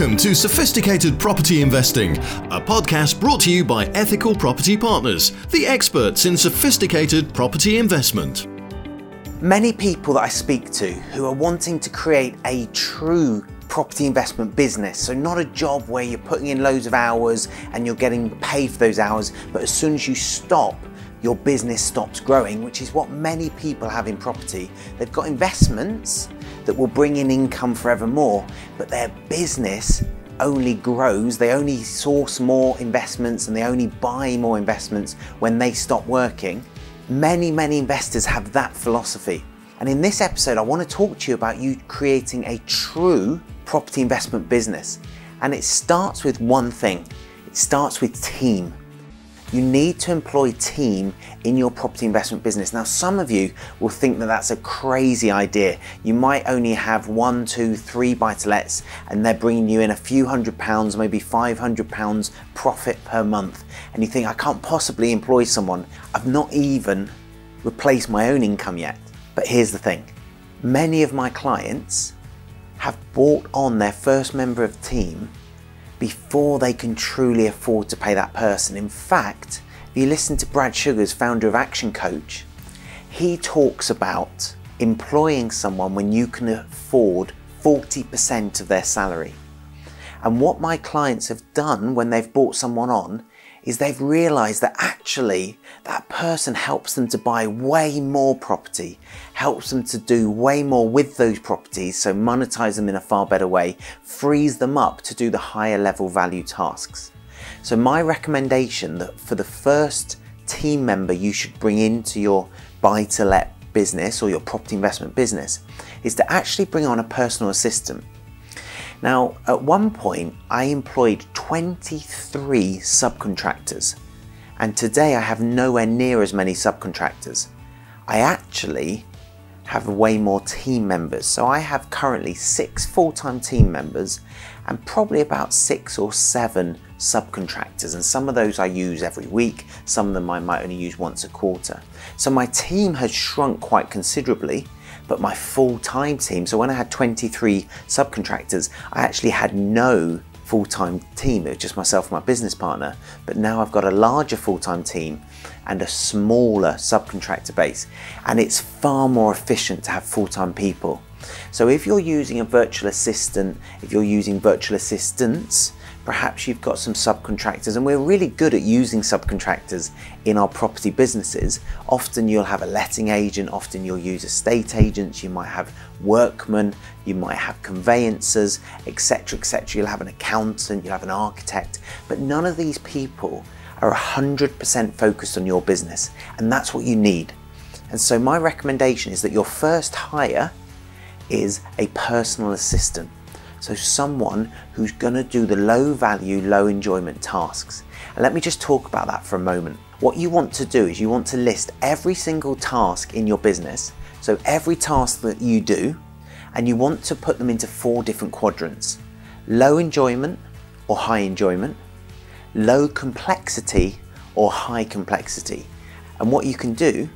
Welcome to Sophisticated Property Investing, a podcast brought to you by Ethical Property Partners, the experts in sophisticated property investment. Many people that I speak to who are wanting to create a true property investment business. So, not a job where you're putting in loads of hours and you're getting paid for those hours, but as soon as you stop, your business stops growing, which is what many people have in property. They've got investments that will bring in income forevermore, but their business only grows, they only source more investments and they only buy more investments when they stop working. Many, many investors have that philosophy. And in this episode, I want to talk to you about you creating a true property investment business. And it starts with one thing it starts with team you need to employ team in your property investment business. Now, some of you will think that that's a crazy idea. You might only have one, two, three buy to lets, and they're bringing you in a few hundred pounds, maybe 500 pounds profit per month. And you think, I can't possibly employ someone. I've not even replaced my own income yet. But here's the thing many of my clients have bought on their first member of team before they can truly afford to pay that person. In fact, if you listen to Brad Sugars, founder of Action Coach, he talks about employing someone when you can afford 40% of their salary. And what my clients have done when they've bought someone on is they've realized that actually that person helps them to buy way more property, helps them to do way more with those properties, so monetize them in a far better way, frees them up to do the higher level value tasks. So, my recommendation that for the first team member you should bring into your buy to let business or your property investment business is to actually bring on a personal assistant. Now, at one point, I employed 23 subcontractors, and today I have nowhere near as many subcontractors. I actually have way more team members. So I have currently six full time team members and probably about six or seven subcontractors. And some of those I use every week, some of them I might only use once a quarter. So my team has shrunk quite considerably but my full-time team, so when I had 23 subcontractors, I actually had no full-time team. It was just myself and my business partner. But now I've got a larger full-time team and a smaller subcontractor base. And it's far more efficient to have full-time people. So if you're using a virtual assistant, if you're using virtual assistants, Perhaps you've got some subcontractors, and we're really good at using subcontractors in our property businesses. Often you'll have a letting agent, often you'll use estate agents, you might have workmen, you might have conveyancers, etc. etc. You'll have an accountant, you'll have an architect, but none of these people are 100% focused on your business, and that's what you need. And so, my recommendation is that your first hire is a personal assistant. So, someone who's to do the low value, low enjoyment tasks. And let me just talk about that for a moment. What you want to do is you want to list every single task in your business, so every task that you do, and you want to put them into four different quadrants low enjoyment or high enjoyment, low complexity or high complexity. And what you can do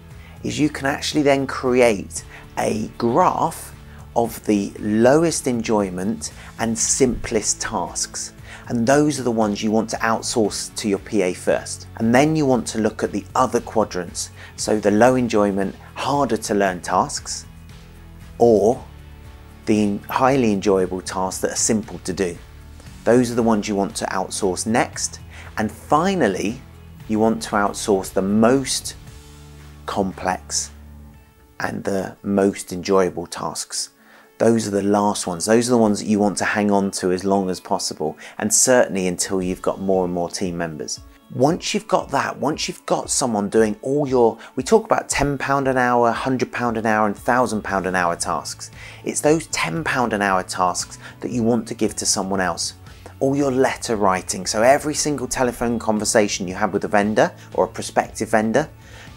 is you can actually then create a graph of the lowest enjoyment and simplest tasks. And those are the ones you want to outsource to your PA first. And then you want to look at the other quadrants. So the low enjoyment, harder to learn tasks, or the highly enjoyable tasks that are simple to do. Those are the ones you want to outsource next. And finally, you want to outsource the most complex and the most enjoyable tasks those are the last ones. Those are the ones that you want to hang on to as long as possible, and certainly until you've got more and more team members. Once you've got that, once you've got someone doing all your, we talk about £10 an hour, £100 an hour, and £1,000 an hour tasks. It's those £10 an hour tasks that you want to give to someone else. All your letter writing, so every single telephone conversation you have with a vendor or a prospective vendor,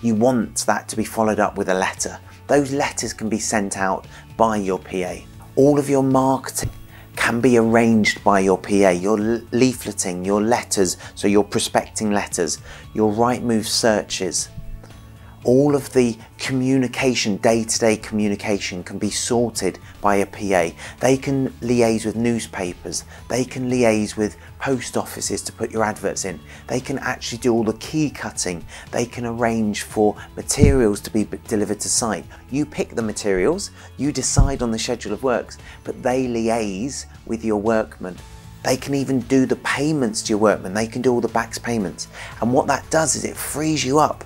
you want that to be followed up with a letter. Those letters can be sent out by your PA. All of your marketing can be arranged by your PA, your leafleting, your letters, so your prospecting letters, your Rightmove searches. All of the communication, day to day communication, can be sorted by a PA. They can liaise with newspapers, they can liaise with post offices to put your adverts in, they can actually do all the key cutting, they can arrange for materials to be delivered to site. You pick the materials, you decide on the schedule of works, but they liaise with your workmen. They can even do the payments to your workmen, they can do all the BACS payments. And what that does is it frees you up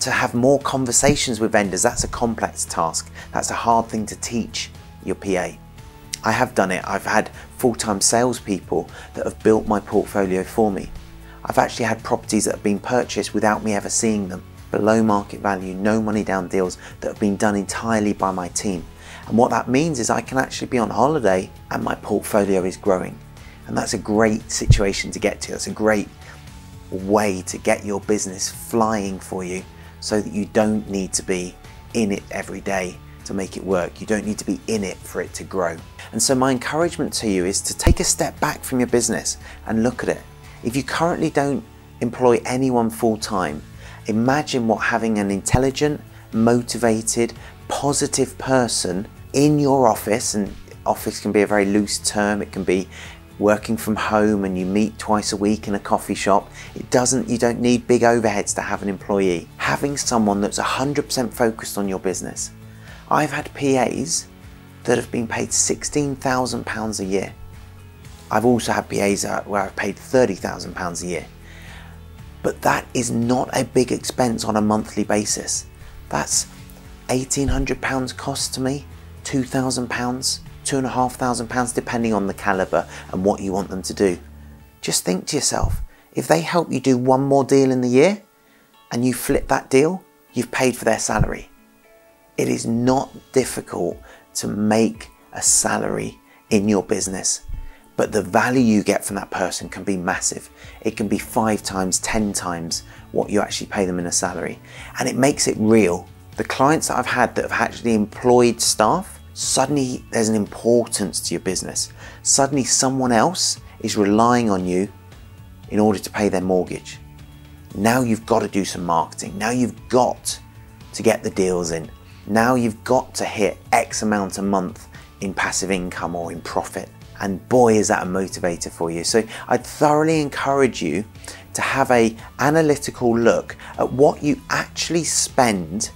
to have more conversations with vendors. That's a complex task. That's a hard thing to teach your PA. I have done it. I've had full time salespeople that have built my portfolio for me. I've actually had properties that have been purchased without me ever seeing them, below market value, no money down deals that have been done entirely by my team. And what that means is I can actually be on holiday and my portfolio is growing. And that's a great situation to get to. That's a great way to get your business flying for you so that you don't need to be in it every day to make it work. You don't need to be in it for it to grow. And so, my encouragement to you is to take a step back from your business and look at it. If you currently don't employ anyone full time, imagine what having an intelligent, motivated, positive person in your office, and office can be a very loose term, it can be working from home and you meet twice a week in a coffee shop, it doesn't you don't need big overheads to have an employee. Having someone that's 100% focused on your business. I've had PAs that have been paid £16,000 a year. I've also had PAs where I've paid £30,000 a year. But that is not a big expense on a monthly basis. That's £1,800 cost to me, £2,000 two and a half thousand pounds, depending on the caliber and what you want them to do. Just think to yourself if they help you do one more deal in the year and you flip that deal, you've paid for their salary. It is not difficult to make a salary in your business, but the value you get from that person can be massive. It can be five times, ten times what you actually pay them in a salary, and it makes it real. The clients that I've had that have actually employed staff suddenly there's an importance to your business. Suddenly someone else is relying on you in order to pay their mortgage. Now you've got to do some marketing. Now you've got to get the deals in. Now you've got to hit X amount a month in passive income or in profit. And boy, is that a motivator for you. So I'd thoroughly encourage you to have a analytical look at what you actually spend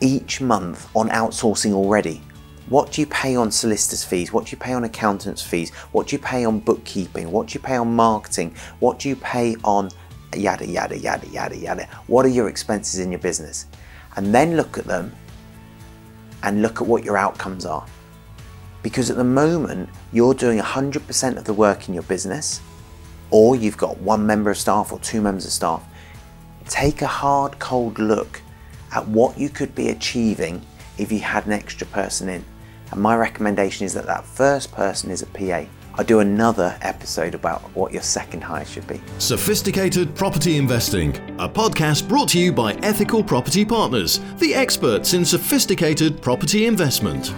each month on outsourcing already. What do you pay on solicitors' fees? What do you pay on accountants' fees? What do you pay on bookkeeping? What do you pay on marketing? What do you pay on yada, yada, yada, yada, yada? What are your expenses in your business? And then look at them and look at what your outcomes are. Because at the moment, you're doing 100% of the work in your business, or you've got one member of staff or two members of staff. Take a hard, cold look at what you could be achieving if you had an extra person in. And my recommendation is that that first person is a PA. I'll do another episode about what your second hire should be. Sophisticated Property Investing, a podcast brought to you by Ethical Property Partners, the experts in sophisticated property investment.